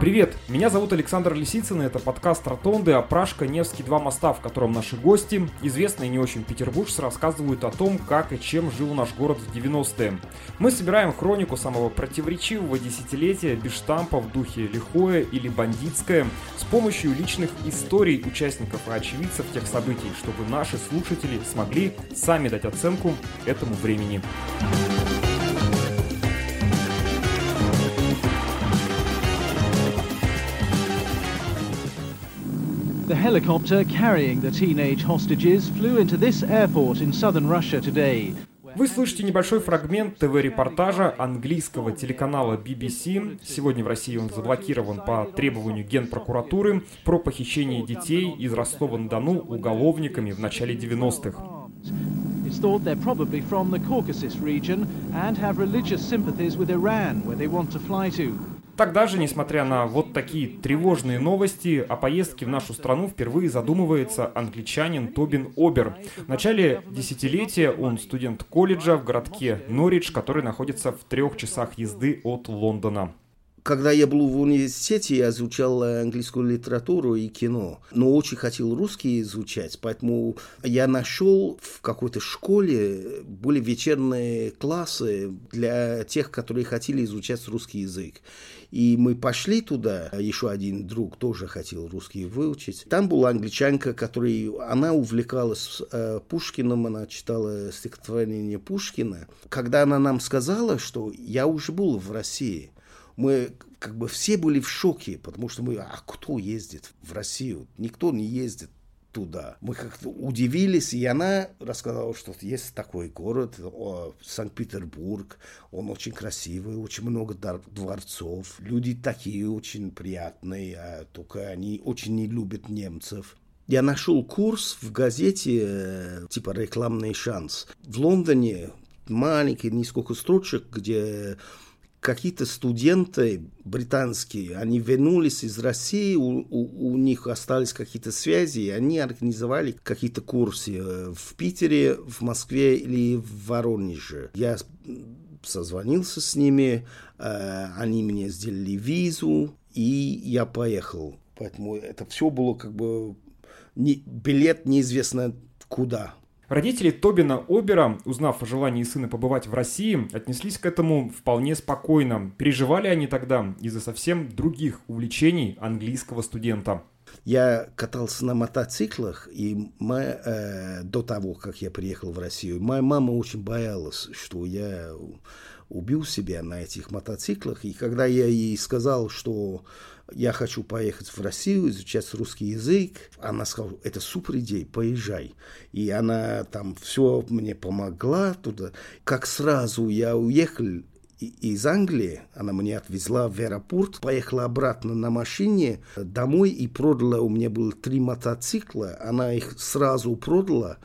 Привет, меня зовут Александр Лисицын, и это подкаст «Ротонды» о Пражка Невский два моста, в котором наши гости, известные не очень петербуржцы, рассказывают о том, как и чем жил наш город в 90-е. Мы собираем хронику самого противоречивого десятилетия без штампа в духе лихое или бандитское с помощью личных историй участников и очевидцев тех событий, чтобы наши слушатели смогли сами дать оценку этому времени. The helicopter carrying the teenage hostages flew into this airport in southern Russia today. Вы слышите небольшой фрагмент ТВ-репортажа английского телеканала BBC. Сегодня в России он заблокирован по требованию Генпрокуратуры про похищение детей из Ростова-на-Дону уголовниками в начале 90-х. It's thought they're probably from the Caucasus region and have religious sympathies with Iran, where they want to fly to. Тогда же, несмотря на вот такие тревожные новости, о поездке в нашу страну впервые задумывается англичанин Тобин Обер. В начале десятилетия он студент колледжа в городке Норридж, который находится в трех часах езды от Лондона. Когда я был в университете, я изучал английскую литературу и кино, но очень хотел русский изучать, поэтому я нашел в какой-то школе были вечерние классы для тех, которые хотели изучать русский язык. И мы пошли туда, еще один друг тоже хотел русский выучить. Там была англичанка, которая, она увлекалась э, Пушкиным, она читала стихотворение Пушкина. Когда она нам сказала, что я уже был в России, мы как бы все были в шоке, потому что мы, а кто ездит в Россию? Никто не ездит туда. Мы как-то удивились, и она рассказала, что есть такой город, Санкт-Петербург, он очень красивый, очень много дворцов, люди такие очень приятные, а только они очень не любят немцев. Я нашел курс в газете, э, типа «Рекламный шанс». В Лондоне маленький, несколько строчек, где какие-то студенты британские, они вернулись из России, у, у, у них остались какие-то связи, и они организовали какие-то курсы э, в Питере, в Москве или в Воронеже. Я созвонился с ними, э, они мне сделали визу, и я поехал. Поэтому это все было как бы не, билет неизвестно куда. Родители Тобина Обера, узнав о желании сына побывать в России, отнеслись к этому вполне спокойно. Переживали они тогда из-за совсем других увлечений английского студента. Я катался на мотоциклах, и мы, э, до того, как я приехал в Россию, моя мама очень боялась, что я убил себя на этих мотоциклах. И когда я ей сказал, что я хочу поехать в Россию, изучать русский язык. Она сказала, это супер идея, поезжай. И она там все мне помогла туда. Как сразу я уехал из Англии, она меня отвезла в аэропорт, поехала обратно на машине домой и продала, у меня было три мотоцикла, она их сразу продала,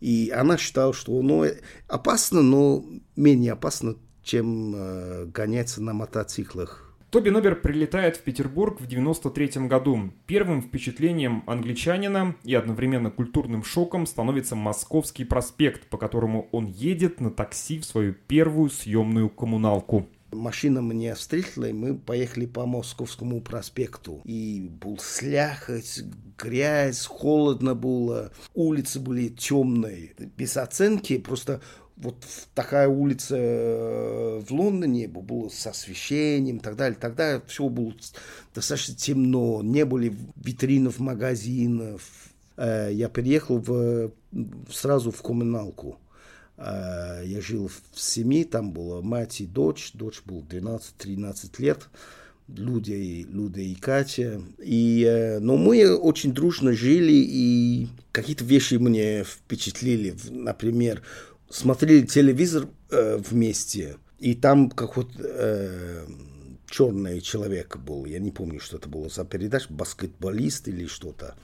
и она считала, что ну, опасно, но менее опасно, чем э, гоняться на мотоциклах Тоби Нобер прилетает в Петербург в 93 году. Первым впечатлением англичанина и одновременно культурным шоком становится Московский проспект, по которому он едет на такси в свою первую съемную коммуналку. Машина меня встретила, и мы поехали по Московскому проспекту. И был слякоть, грязь, холодно было, улицы были темные. Без оценки просто вот такая улица э, в Лондоне была с освещением и так далее. Тогда все было достаточно темно, не были витринов магазинов. Э, я приехал в, сразу в коммуналку. Э, я жил в семье, там была мать и дочь. Дочь был 12-13 лет. Люди, Люда и Катя. И, но мы очень дружно жили, и какие-то вещи мне впечатлили. Например, смотрели телевизор э, вместе, и там какой-то э, черный человек был, я не помню, что это было за передача, баскетболист или что-то.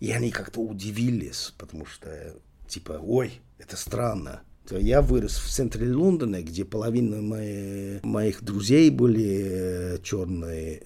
И они как-то удивились, потому что, типа, ой, это странно. Я вырос в центре Лондона, где половина мои, моих друзей были э, черные.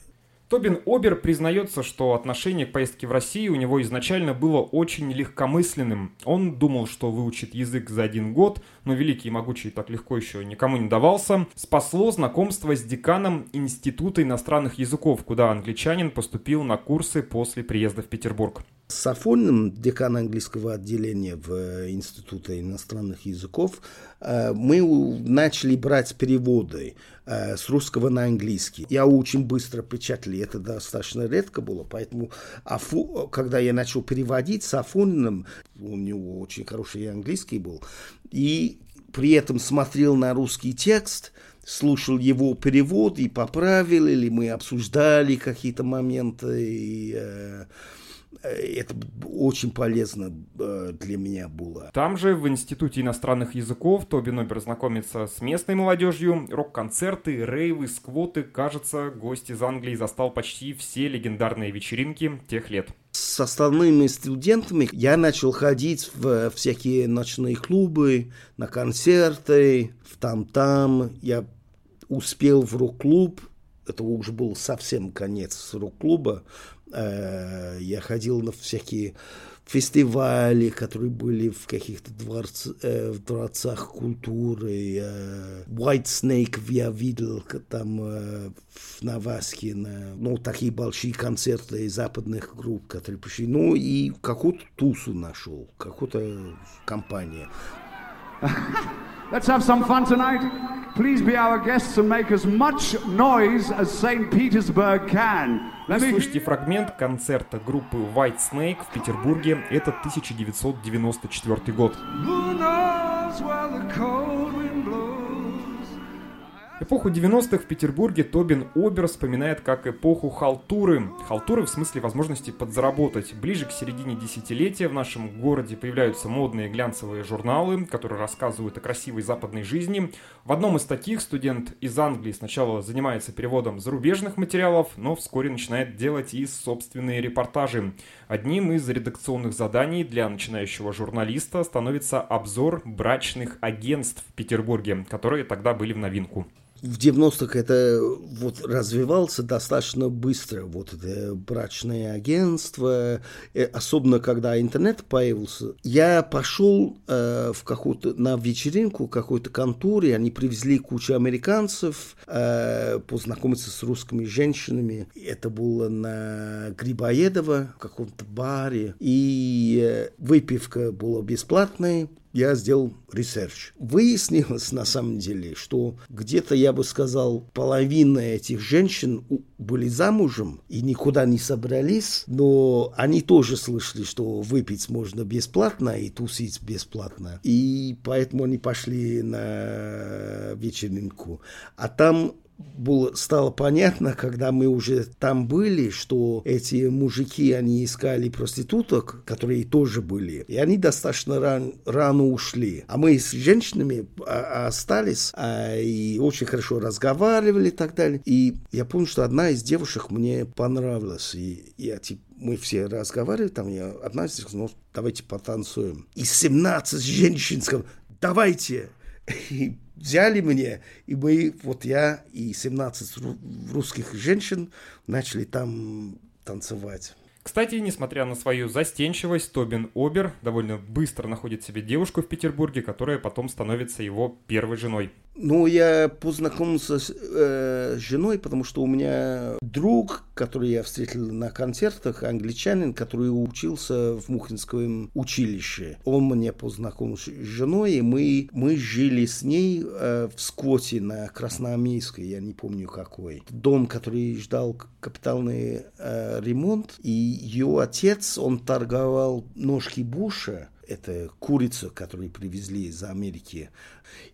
Тобин Обер признается, что отношение к поездке в Россию у него изначально было очень легкомысленным. Он думал, что выучит язык за один год, но великий и могучий так легко еще никому не давался. Спасло знакомство с деканом Института иностранных языков, куда англичанин поступил на курсы после приезда в Петербург. С Афониным, декан английского отделения в э, Институте иностранных языков, э, мы начали брать переводы э, с русского на английский. Я очень быстро печатали, это достаточно редко было, поэтому Афу, когда я начал переводить с Афониным, у него очень хороший английский был, и при этом смотрел на русский текст, слушал его перевод и поправил, или мы обсуждали какие-то моменты, и, э, это очень полезно э, для меня было. Там же, в Институте иностранных языков, Тоби Нобер знакомится с местной молодежью, рок-концерты, рейвы, сквоты. Кажется, гость из Англии застал почти все легендарные вечеринки тех лет. С остальными студентами я начал ходить в всякие ночные клубы, на концерты, в там-там. Я успел в рок-клуб, это уже был совсем конец рок-клуба, Э, я ходил на всякие фестивали, которые были в каких-то дворц, э, в дворцах культуры. Э, White Snake я видел там в Наваске, на, ну, такие большие концерты западных групп, которые пришли. Ну, и какую-то тусу нашел, какую-то компанию. Let's have some fun tonight. Please be our guests and make as much noise as St. Petersburg can. Вы слышите фрагмент концерта группы White Snake в Петербурге. Это 1994 год. Who knows where the cold? Эпоху 90-х в Петербурге Тобин Обер вспоминает как эпоху халтуры. Халтуры в смысле возможности подзаработать. Ближе к середине десятилетия в нашем городе появляются модные глянцевые журналы, которые рассказывают о красивой западной жизни. В одном из таких студент из Англии сначала занимается переводом зарубежных материалов, но вскоре начинает делать и собственные репортажи. Одним из редакционных заданий для начинающего журналиста становится обзор брачных агентств в Петербурге, которые тогда были в новинку в 90-х это вот развивался достаточно быстро, вот это брачное агентство, э, особенно когда интернет появился. Я пошел э, в какую-то, на вечеринку какой-то конторе, они привезли кучу американцев, э, познакомиться с русскими женщинами. Это было на Грибоедово, в каком-то баре, и э, выпивка была бесплатная, я сделал research. Выяснилось на самом деле, что где-то, я бы сказал, половина этих женщин были замужем и никуда не собрались, но они тоже слышали, что выпить можно бесплатно и тусить бесплатно. И поэтому они пошли на вечеринку. А там было, стало понятно, когда мы уже там были, что эти мужики, они искали проституток, которые тоже были, и они достаточно ран, рано ушли. А мы с женщинами а, остались а, и очень хорошо разговаривали и так далее. И я помню, что одна из девушек мне понравилась, и я типа мы все разговаривали, там я одна из них сказала, ну, давайте потанцуем. И 17 женщин сказали, давайте. И взяли мне, и мы, вот я и 17 русских женщин начали там танцевать. Кстати, несмотря на свою застенчивость, Тобин Обер довольно быстро находит себе девушку в Петербурге, которая потом становится его первой женой. Ну, я познакомился с э, женой, потому что у меня друг, который я встретил на концертах, англичанин, который учился в Мухинском училище. Он мне познакомил с женой, и мы, мы жили с ней э, в сквоте на Красноармейской, я не помню какой. Дом, который ждал капитальный э, ремонт, и ее отец, он торговал ножки Буша, это курица, которую привезли из Америки.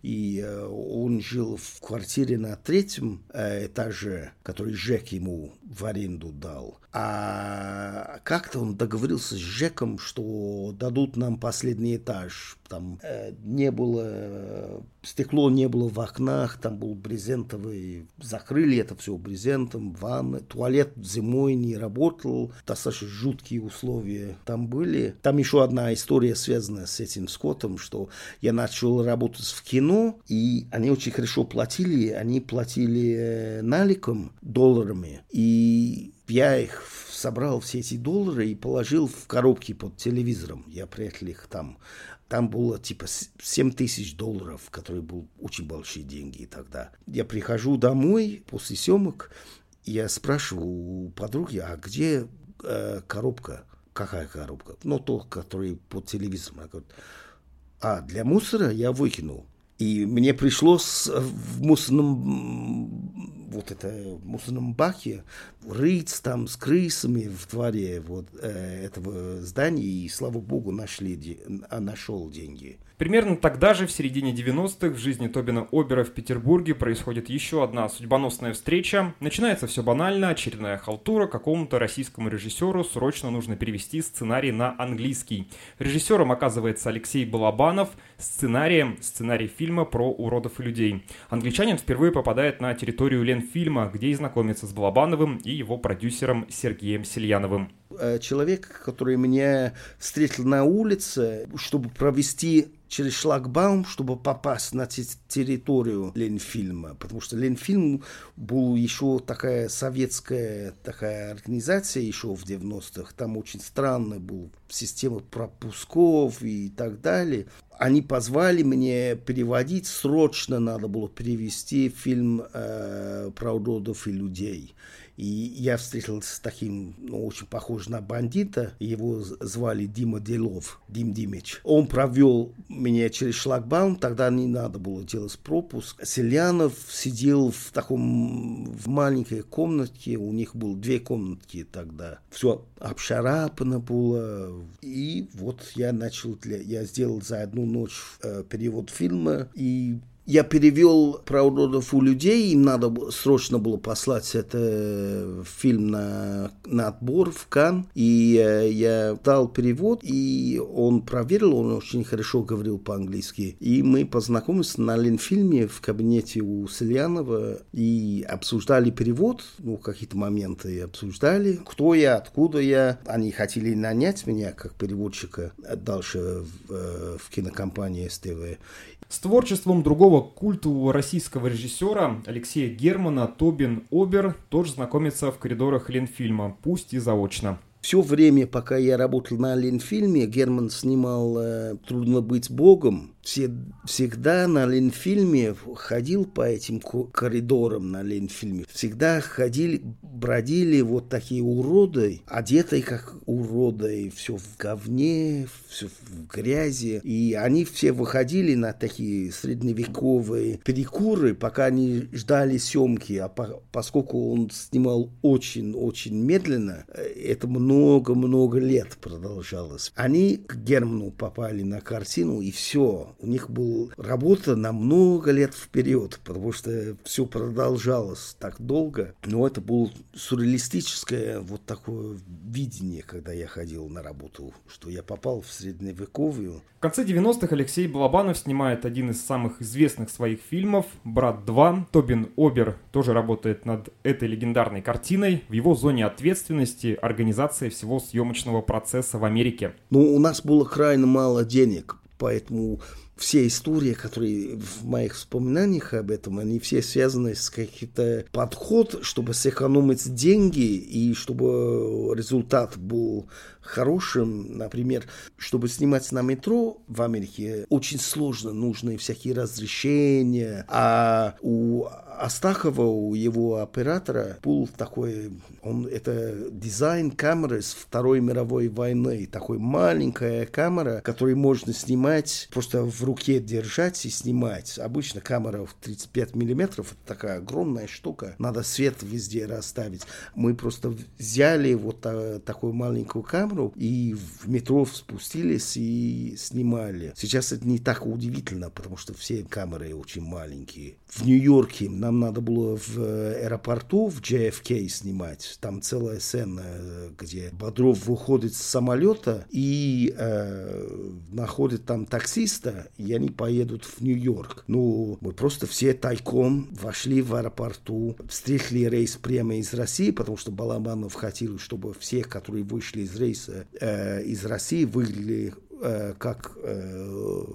И э, он жил в квартире на третьем э, этаже, который Жек ему в аренду дал. А как-то он договорился с Жеком, что дадут нам последний этаж, Там э, не было, стекло не было в окнах, там был брезентовый, закрыли это все брезентом, ванны, туалет зимой не работал, достаточно жуткие условия там были. Там еще одна история связана с этим Скоттом, что я начал работать в кино, и они очень хорошо платили, они платили э, наликом, долларами, и я их собрал все эти доллары и положил в коробки под телевизором. Я прятал их там. Там было типа 7 тысяч долларов, которые были очень большие деньги тогда. Я прихожу домой после съемок, я спрашиваю у подруги, а где э, коробка? Какая коробка? Ну, то, который под телевизором. Она говорит, а для мусора я выкинул. И мне пришлось в мусорном вот это в мусорном баке рыть там с крысами в дворе вот э, этого здания, и слава богу нашли, а нашел деньги. Примерно тогда же, в середине 90-х, в жизни Тобина Обера в Петербурге происходит еще одна судьбоносная встреча. Начинается все банально, очередная халтура, какому-то российскому режиссеру срочно нужно перевести сценарий на английский. Режиссером оказывается Алексей Балабанов, сценарием сценарий фильма про уродов и людей. Англичанин впервые попадает на территорию Ленфильма, где и знакомится с Балабановым и его продюсером Сергеем Сельяновым. Э, человек, который меня встретил на улице, чтобы провести через шлагбаум, чтобы попасть на территорию Ленфильма, потому что Ленфильм был еще такая советская такая организация еще в 90-х, там очень странная была система пропусков и так далее. Они позвали мне переводить, срочно надо было перевести фильм э, про уродов и людей. И я встретился с таким, ну, очень похож на бандита. Его звали Дима Делов, Дим Димич. Он провел меня через шлагбаум, тогда не надо было делать пропуск. Селянов сидел в таком в маленькой комнатке, у них было две комнатки тогда. Все обшарапано было. И вот я начал, для, я сделал за одну ночь э, перевод фильма и я перевел про уродов у людей, им надо срочно было послать это э, фильм на, на отбор в Кан, и э, я дал перевод, и он проверил, он очень хорошо говорил по-английски, и мы познакомились на Ленфильме в кабинете у Сельянова и обсуждали перевод, ну, какие-то моменты обсуждали, кто я, откуда я, они хотели нанять меня как переводчика дальше в, э, в кинокомпании СТВ, с творчеством другого культового российского режиссера Алексея Германа Тобин Обер. Тоже знакомится в коридорах Ленфильма, пусть и заочно. Все время, пока я работал на Ленфильме, Герман снимал э, «Трудно быть Богом», всегда на Ленфильме ходил по этим коридорам на Ленфильме. Всегда ходили, бродили вот такие уроды, одетые как уроды, все в говне, все в грязи. И они все выходили на такие средневековые перекуры, пока они ждали съемки. А по, поскольку он снимал очень-очень медленно, э, это много-много лет продолжалось. Они к Герману попали на картину, и все у них была работа на много лет вперед, потому что все продолжалось так долго. Но это было сюрреалистическое вот такое видение, когда я ходил на работу, что я попал в средневековье. В конце 90-х Алексей Балабанов снимает один из самых известных своих фильмов «Брат 2». Тобин Обер тоже работает над этой легендарной картиной. В его зоне ответственности организация всего съемочного процесса в Америке. Ну, у нас было крайне мало денег, поэтому все истории, которые в моих воспоминаниях об этом, они все связаны с каким-то подход, чтобы сэкономить деньги и чтобы результат был хорошим. Например, чтобы снимать на метро в Америке, очень сложно, нужны всякие разрешения, а у Астахова, у его оператора, был такой, он, это дизайн камеры с Второй мировой войны, такой маленькая камера, которую можно снимать, просто в руке держать и снимать. Обычно камера в 35 миллиметров, это такая огромная штука, надо свет везде расставить. Мы просто взяли вот такую маленькую камеру, камеру и в метро спустились и снимали. Сейчас это не так удивительно, потому что все камеры очень маленькие. В Нью-Йорке нам надо было в аэропорту в JFK снимать. Там целая сцена, где Бодров выходит с самолета и э, находит там таксиста, и они поедут в Нью-Йорк. Ну, мы просто все тайком вошли в аэропорту, встретили рейс прямо из России, потому что Балабанов хотел, чтобы все, которые вышли из рейса э, из России, выглядели э, как э,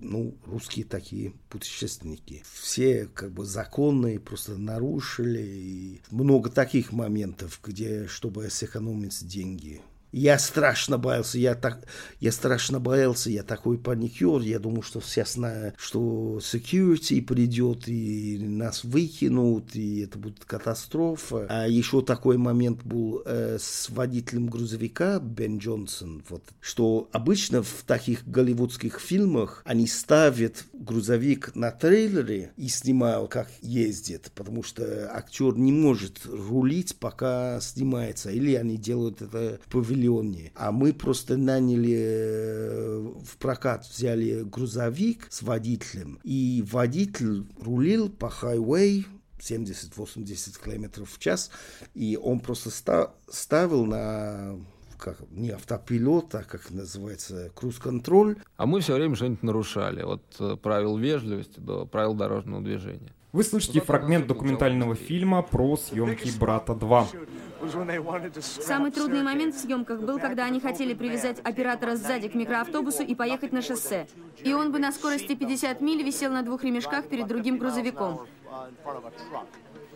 ну, русские такие путешественники. Все как бы законные просто нарушили. И много таких моментов, где, чтобы сэкономить деньги. Я страшно боялся, я, так, я страшно боялся, я такой паникер, я думал, что все знают, что security придет и нас выкинут, и это будет катастрофа. А еще такой момент был э, с водителем грузовика Бен Джонсон, вот, что обычно в таких голливудских фильмах они ставят грузовик на трейлере и снимают, как ездит, потому что актер не может рулить, пока снимается, или они делают это в миллионнее. А мы просто наняли э, в прокат, взяли грузовик с водителем, и водитель рулил по хайвей 70-80 км в час, и он просто ста ставил на как, не автопилот, а как называется, круз-контроль. А мы все время что-нибудь нарушали, от э, правил вежливости до правил дорожного движения. Вы слышите фрагмент документального фильма про съемки «Брата 2». Самый трудный момент в съемках был, когда они хотели привязать оператора сзади к микроавтобусу и поехать на шоссе. И он бы на скорости 50 миль висел на двух ремешках перед другим грузовиком.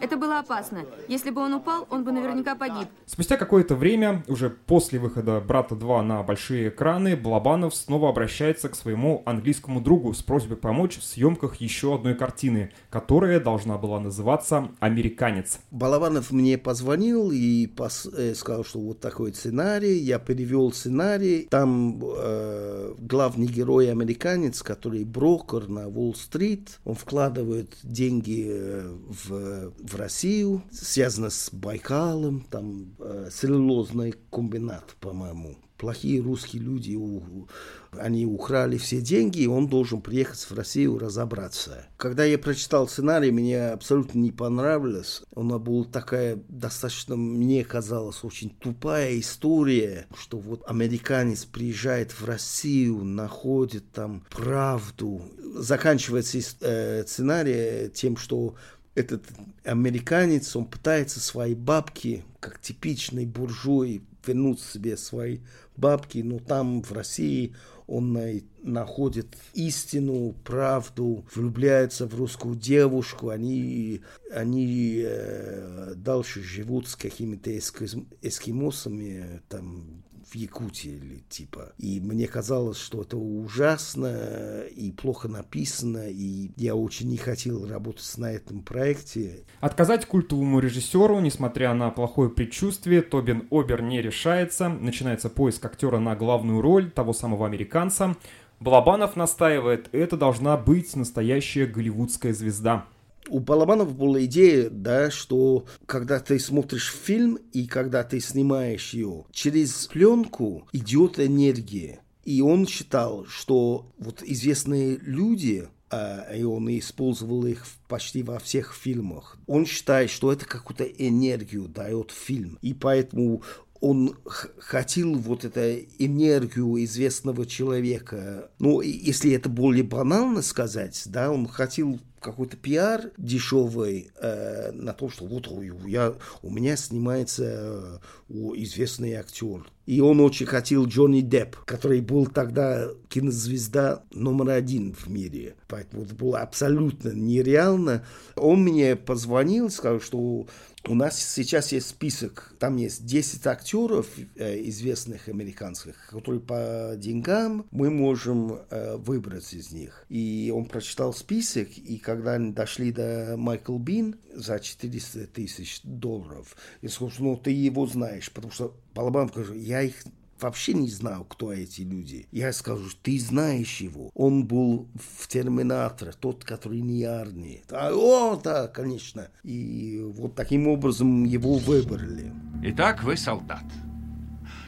Это было опасно. Если бы он упал, он бы наверняка погиб. Спустя какое-то время, уже после выхода «Брата 2» на большие экраны, Балабанов снова обращается к своему английскому другу с просьбой помочь в съемках еще одной картины, которая должна была называться «Американец». Балабанов мне позвонил и пос... э, сказал, что вот такой сценарий. Я перевел сценарий. Там э, главный герой американец, который брокер на Уолл-стрит. Он вкладывает деньги э, в в Россию, связано с Байкалом, там э, целлюлозный комбинат, по-моему. Плохие русские люди, у, они украли все деньги, и он должен приехать в Россию разобраться. Когда я прочитал сценарий, мне абсолютно не понравилось. Она была такая достаточно, мне казалось, очень тупая история, что вот американец приезжает в Россию, находит там правду. Заканчивается э, сценарий тем, что этот американец, он пытается свои бабки, как типичный буржуй, вернуть себе свои бабки, но там в России он находит истину, правду, влюбляется в русскую девушку, они, они э, дальше живут с какими-то эскимосами, там в Якутии или типа. И мне казалось, что это ужасно и плохо написано, и я очень не хотел работать на этом проекте. Отказать культовому режиссеру, несмотря на плохое предчувствие, Тобин Обер не решается. Начинается поиск актера на главную роль того самого американца. Балабанов настаивает, это должна быть настоящая голливудская звезда у Балабанова была идея, да, что когда ты смотришь фильм и когда ты снимаешь ее, через пленку идет энергия. И он считал, что вот известные люди, а, и он использовал их почти во всех фильмах. Он считает, что это какую-то энергию дает фильм. И поэтому он хотел вот эту энергию известного человека. Ну, если это более банально сказать, да, он хотел какой-то пиар дешевый э, на то, что вот я, у меня снимается э, известный актер. И он очень хотел Джонни Депп, который был тогда кинозвезда номер один в мире. Поэтому это было абсолютно нереально. Он мне позвонил, сказал, что у нас сейчас есть список, там есть 10 актеров э, известных американских, которые по деньгам мы можем э, выбрать из них. И он прочитал список, и когда они дошли до Майкл Бин за 400 тысяч долларов, я сказал, ну ты его знаешь, потому что Балабан скажу, я их вообще не знал, кто эти люди. Я скажу, ты знаешь его. Он был в Терминаторе, тот, который не Арни. А, о, да, конечно. И вот таким образом его выбрали. Итак, вы солдат.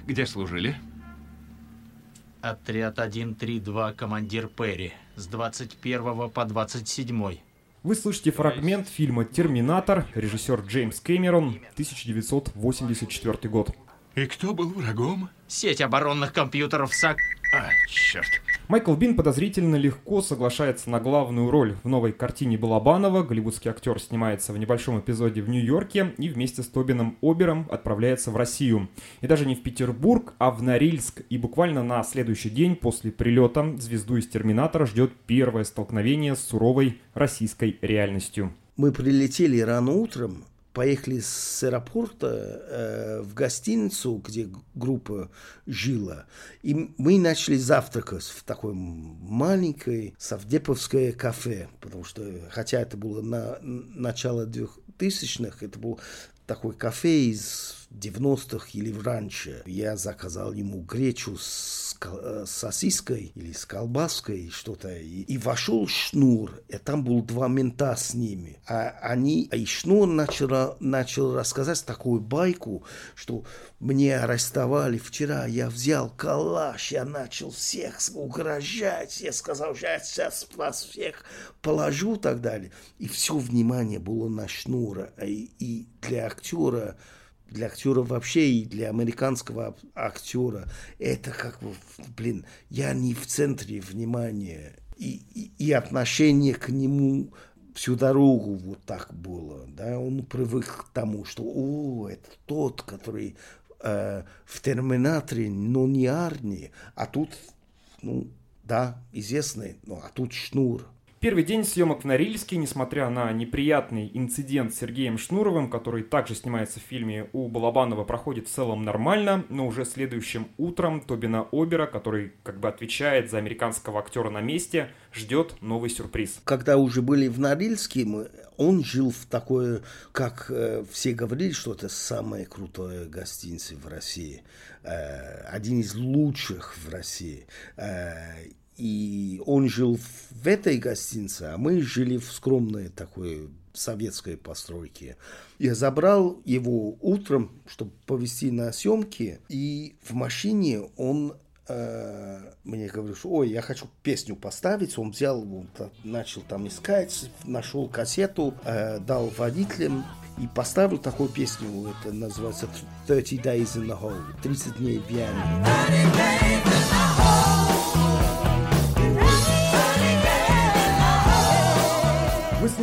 Где служили? Отряд 132, командир Перри. С 21 по 27. Вы слышите фрагмент фильма «Терминатор», режиссер Джеймс Кэмерон, 1984 год. И кто был врагом? Сеть оборонных компьютеров САК. А, черт. Майкл Бин подозрительно легко соглашается на главную роль в новой картине Балабанова. Голливудский актер снимается в небольшом эпизоде в Нью-Йорке и вместе с Тобином Обером отправляется в Россию. И даже не в Петербург, а в Норильск. И буквально на следующий день после прилета звезду из Терминатора ждет первое столкновение с суровой российской реальностью. Мы прилетели рано утром, поехали с аэропорта э, в гостиницу, где группа жила, и мы начали завтракать в такой маленькой совдеповское кафе, потому что, хотя это было на начало 2000-х, это был такой кафе из 90-х или раньше. Я заказал ему гречу с Э, сосиской или с колбаской что-то. И, и вошел Шнур, и там был два мента с ними. А они, и Шнур начал, начал рассказать такую байку, что мне арестовали вчера, я взял калаш, я начал всех угрожать, я сказал, я сейчас вас всех положу и так далее. И все внимание было на Шнура. И, и для актера для актера вообще и для американского актера это как бы, блин, я не в центре внимания. И, и, и отношение к нему всю дорогу вот так было. Да? Он привык к тому, что о, это тот, который э, в Терминаторе, но не Арни, а тут, ну, да, известный, ну, а тут Шнур. Первый день съемок в Норильске, несмотря на неприятный инцидент с Сергеем Шнуровым, который также снимается в фильме у Балабанова, проходит в целом нормально, но уже следующим утром Тобина Обера, который как бы отвечает за американского актера на месте, ждет новый сюрприз. Когда уже были в Норильске, мы, он жил в такой, как э, все говорили, что это самая крутая гостиница в России, э, один из лучших в России. Э, и он жил в этой гостинице, а мы жили в скромной такой советской постройке. Я забрал его утром, чтобы повезти на съемки, и в машине он э, мне говорит, что ой, я хочу песню поставить. Он взял, вот, начал там искать, нашел кассету, э, дал водителям и поставил такую песню. Это называется 30 Days in the Hole, 30 дней в яме.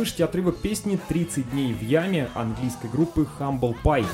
Вы слышите отрывок песни «30 дней в яме» английской группы Humble Pie.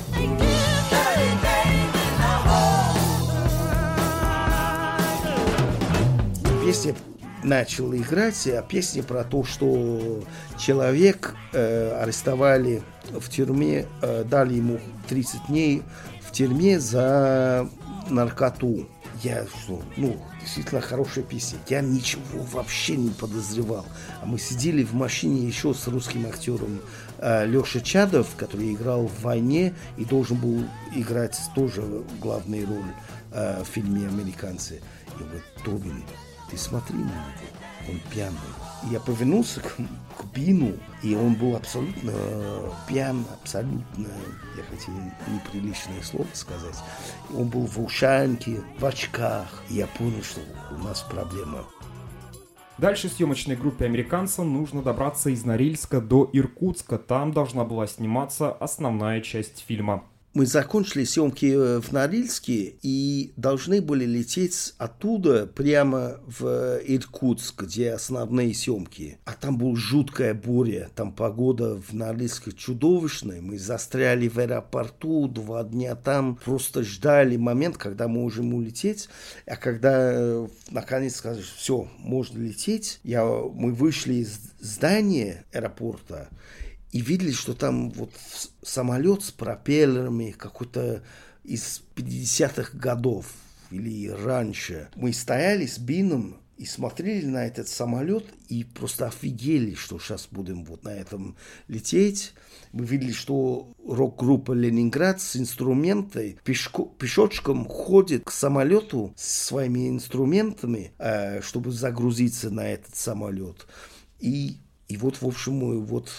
Песня начала играть, а песня про то, что человек э, арестовали в тюрьме, э, дали ему 30 дней в тюрьме за наркоту. Я что, ну, действительно хорошая песня. Я ничего вообще не подозревал. А мы сидели в машине еще с русским актером э, Леша Чадов, который играл в «Войне» и должен был играть тоже главную роль э, в фильме «Американцы». И говорит, Тобин, ты смотри на него, он пьяный. Я повернулся к, к Бину, и он был абсолютно пьян, абсолютно, я хотел неприличное слово сказать. Он был в ушанке, в очках. Я понял, что у нас проблема. Дальше съемочной группе американца нужно добраться из Норильска до Иркутска. Там должна была сниматься основная часть фильма мы закончили съемки э, в Норильске и должны были лететь оттуда прямо в Иркутск, где основные съемки. А там была жуткая буря, там погода в Норильске чудовищная. Мы застряли в аэропорту два дня там, просто ждали момент, когда мы можем улететь. А когда э, наконец сказали, все, можно лететь, я, мы вышли из здания аэропорта, и видели, что там вот самолет с пропеллерами какой-то из 50-х годов или раньше. Мы стояли с Бином и смотрели на этот самолет и просто офигели, что сейчас будем вот на этом лететь. Мы видели, что рок-группа «Ленинград» с инструментами пешко, пешочком ходит к самолету с своими инструментами, э, чтобы загрузиться на этот самолет. И, и вот, в общем, мы вот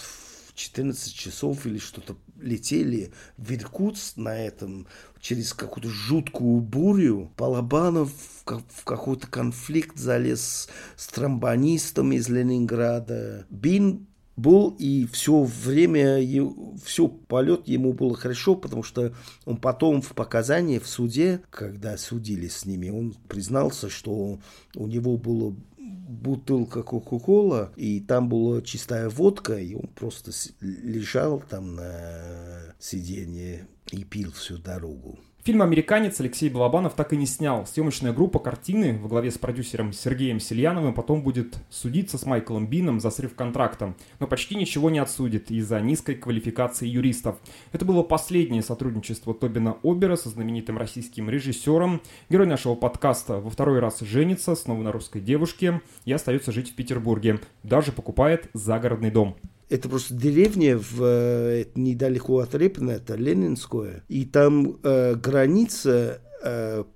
14 часов или что-то летели в Иркутск на этом через какую-то жуткую бурю. Балабанов в какой-то конфликт залез с тромбонистом из Ленинграда. Бин был, и все время, все полет ему было хорошо, потому что он потом в показании в суде, когда судили с ними, он признался, что у него было бутылка Кока-Кола, и там была чистая водка, и он просто лежал там на сиденье и пил всю дорогу. Фильм «Американец» Алексей Балабанов так и не снял. Съемочная группа картины во главе с продюсером Сергеем Сельяновым потом будет судиться с Майклом Бином за срыв контракта, но почти ничего не отсудит из-за низкой квалификации юристов. Это было последнее сотрудничество Тобина Обера со знаменитым российским режиссером. Герой нашего подкаста во второй раз женится, снова на русской девушке, и остается жить в Петербурге. Даже покупает загородный дом. Это просто деревня в, э, недалеко от Репина, это Ленинское. И там э, граница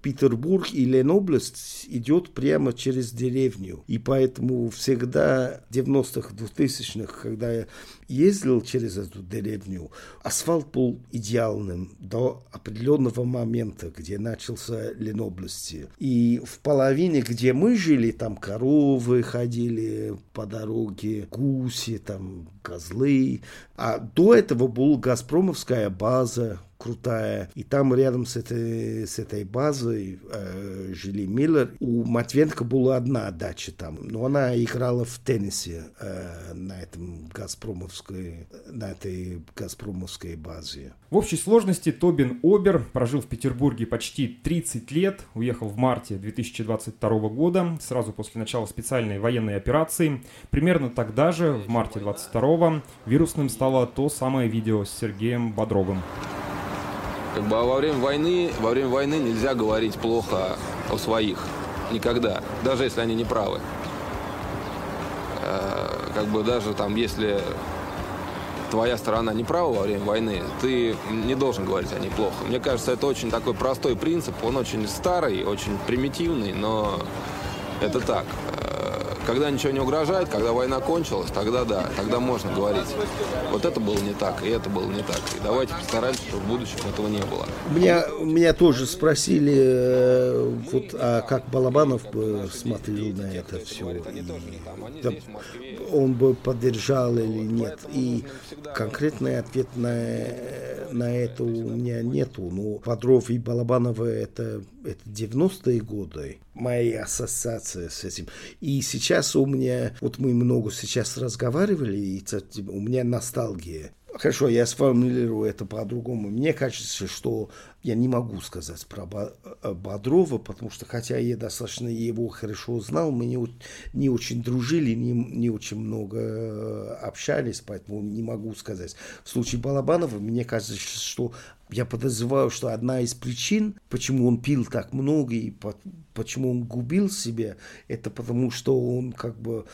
Петербург и Ленобласть идет прямо через деревню. И поэтому всегда в 90-х, 2000-х, когда я ездил через эту деревню, асфальт был идеальным до определенного момента, где начался Ленобласти. И в половине, где мы жили, там коровы ходили по дороге, гуси, там козлы. А до этого была Газпромовская база, крутая. И там рядом с этой, с этой базой э, жили Миллер. У Матвенко была одна дача там, но она играла в теннисе э, на этом Газпромовской, на этой Газпромовской базе. В общей сложности Тобин Обер прожил в Петербурге почти 30 лет, уехал в марте 2022 года, сразу после начала специальной военной операции. Примерно тогда же, в марте 22 вирусным стало то самое видео с Сергеем Бодровым. Как бы, а во время войны, во время войны нельзя говорить плохо о своих. Никогда. Даже если они не правы. Э, как бы даже там, если твоя сторона не права во время войны, ты не должен говорить о ней плохо. Мне кажется, это очень такой простой принцип. Он очень старый, очень примитивный, но это так. Когда ничего не угрожает, когда война кончилась, тогда да, тогда можно говорить. Вот это было не так, и это было не так. И давайте постараемся, чтобы в будущем этого не было. Меня, меня тоже спросили, э, вот, а как Балабанов бы смотрел на это все. И, он бы поддержал или нет. И конкретный ответ на, на это у меня нету. Но Бодров и Балабанова это, это 90-е годы моя ассоциация с этим. И сейчас у меня, вот мы много сейчас разговаривали, и у меня ностальгия. Хорошо, я сформулирую это по-другому. Мне кажется, что я не могу сказать про э, Бодрова, потому что, хотя я достаточно его хорошо знал, мы не, не очень дружили, не, не очень много э, общались, поэтому не могу сказать. В случае Балабанова, мне кажется, что я подозреваю, что одна из причин, почему он пил так много и почему он губил себя, это потому, что он как бы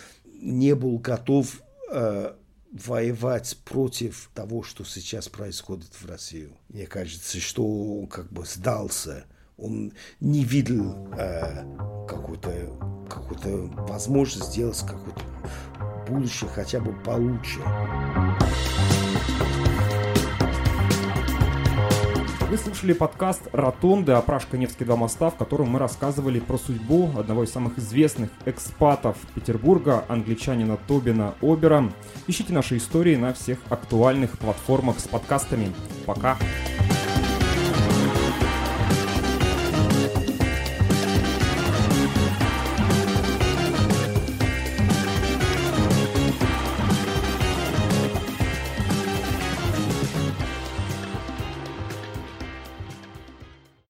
не был готов э, воевать против того, что сейчас происходит в России. Мне кажется, что он как бы сдался. Он не видел э, какую-то какую возможность сделать какое-то будущее хотя бы получше. Вы слушали подкаст «Ротонды. Опрашка Невский два моста», в котором мы рассказывали про судьбу одного из самых известных экспатов Петербурга, англичанина Тобина Обера. Ищите наши истории на всех актуальных платформах с подкастами. Пока! Пока!